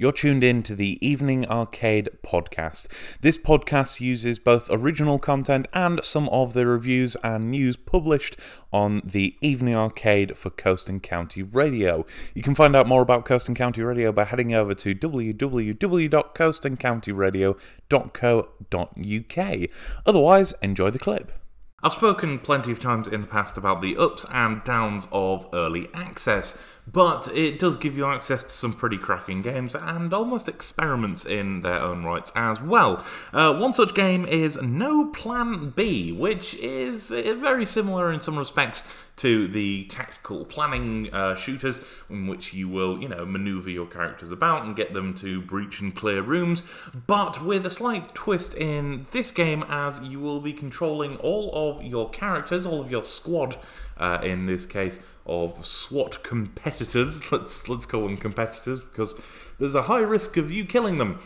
You're tuned in to the Evening Arcade podcast. This podcast uses both original content and some of the reviews and news published on the Evening Arcade for Coast and County Radio. You can find out more about Coast and County Radio by heading over to www.coastandcountyradio.co.uk. Otherwise, enjoy the clip. I've spoken plenty of times in the past about the ups and downs of early access, but it does give you access to some pretty cracking games and almost experiments in their own rights as well. Uh, one such game is No Plan B, which is uh, very similar in some respects to the tactical planning uh, shooters, in which you will, you know, maneuver your characters about and get them to breach and clear rooms, but with a slight twist in this game, as you will be controlling all of your characters, all of your squad, uh, in this case, of SWAT competitors. Let's let's call them competitors because there's a high risk of you killing them.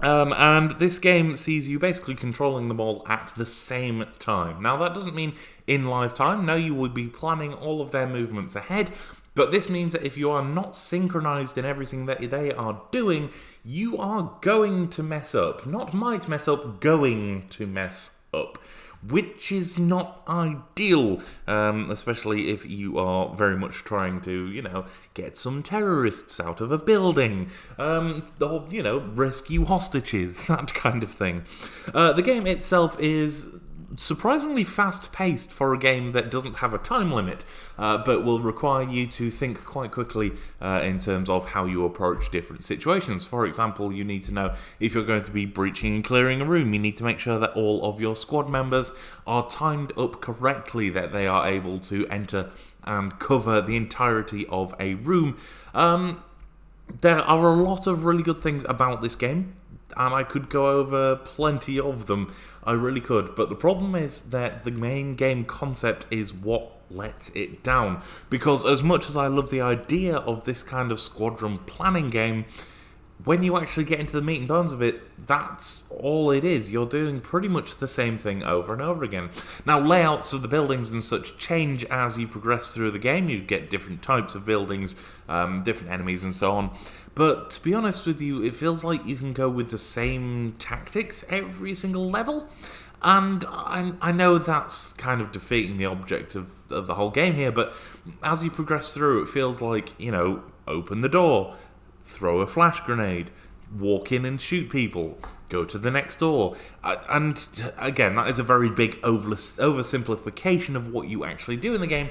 Um, and this game sees you basically controlling them all at the same time. Now, that doesn't mean in live time. No, you will be planning all of their movements ahead. But this means that if you are not synchronized in everything that they are doing, you are going to mess up. Not might mess up, going to mess up which is not ideal, um, especially if you are very much trying to, you know, get some terrorists out of a building, um, or, you know, rescue hostages, that kind of thing. Uh, the game itself is surprisingly fast paced for a game that doesn't have a time limit, uh, but will require you to think quite quickly uh, in terms of how you approach different situations. For example, you need to know if you're going to be breaching and clearing a room, you need to make sure that all of your squad members are timed up correctly, that they are able to enter and cover the entirety of a room. Um, there are a lot of really good things about this game and I could go over plenty of them. I really could. But the problem is that the main game concept is what lets it down. Because as much as I love the idea of this kind of squadron planning game, when you actually get into the meat and bones of it, that's all it is. You're doing pretty much the same thing over and over again. Now, layouts of the buildings and such change as you progress through the game. You get different types of buildings, um, different enemies, and so on. But to be honest with you, it feels like you can go with the same tactics every single level. And I, I know that's kind of defeating the object of, of the whole game here, but as you progress through, it feels like, you know, open the door, throw a flash grenade, walk in and shoot people, go to the next door. And again, that is a very big oversimplification of what you actually do in the game,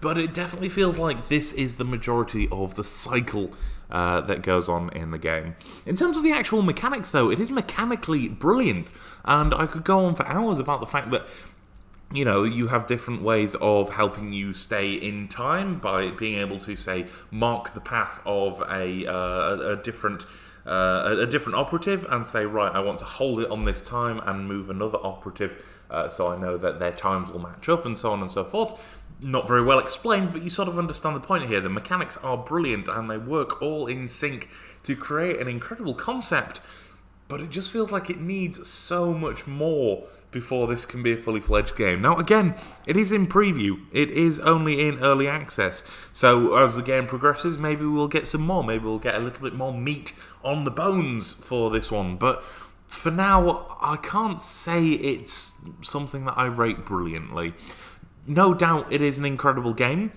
but it definitely feels like this is the majority of the cycle uh, that goes on in the game. In terms of the actual mechanics, though, it is mechanically brilliant, and I could go on for hours about the fact that you know, you have different ways of helping you stay in time by being able to, say, mark the path of a, uh, a different. Uh, a, different operative and say, right, I want to hold it on this time and move another operative uh, so I know that their times will match up and so on and so forth not very well explained, but you sort of understand the point here. The mechanics are brilliant and they work all in sync to create an incredible concept, but it just feels like it needs so much more before this can be a fully fledged game. Now, again, it is in preview, it is only in early access, so as the game progresses, maybe we'll get some more, maybe we'll get a little bit more meat on the bones for this one, but for now, I can't say it's something that I rate brilliantly. No doubt it is an incredible game,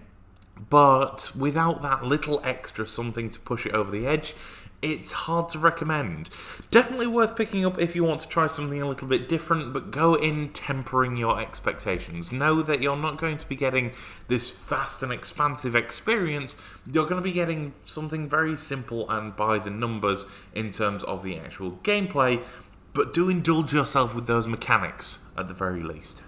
but without that little extra something to push it over the edge, it's hard to recommend. Definitely worth picking up if you want to try something a little bit different, but go in tempering your expectations. Know that you're not going to be getting this vast and expansive experience, you're going to be getting something very simple and by the numbers in terms of the actual gameplay, but do indulge yourself with those mechanics at the very least.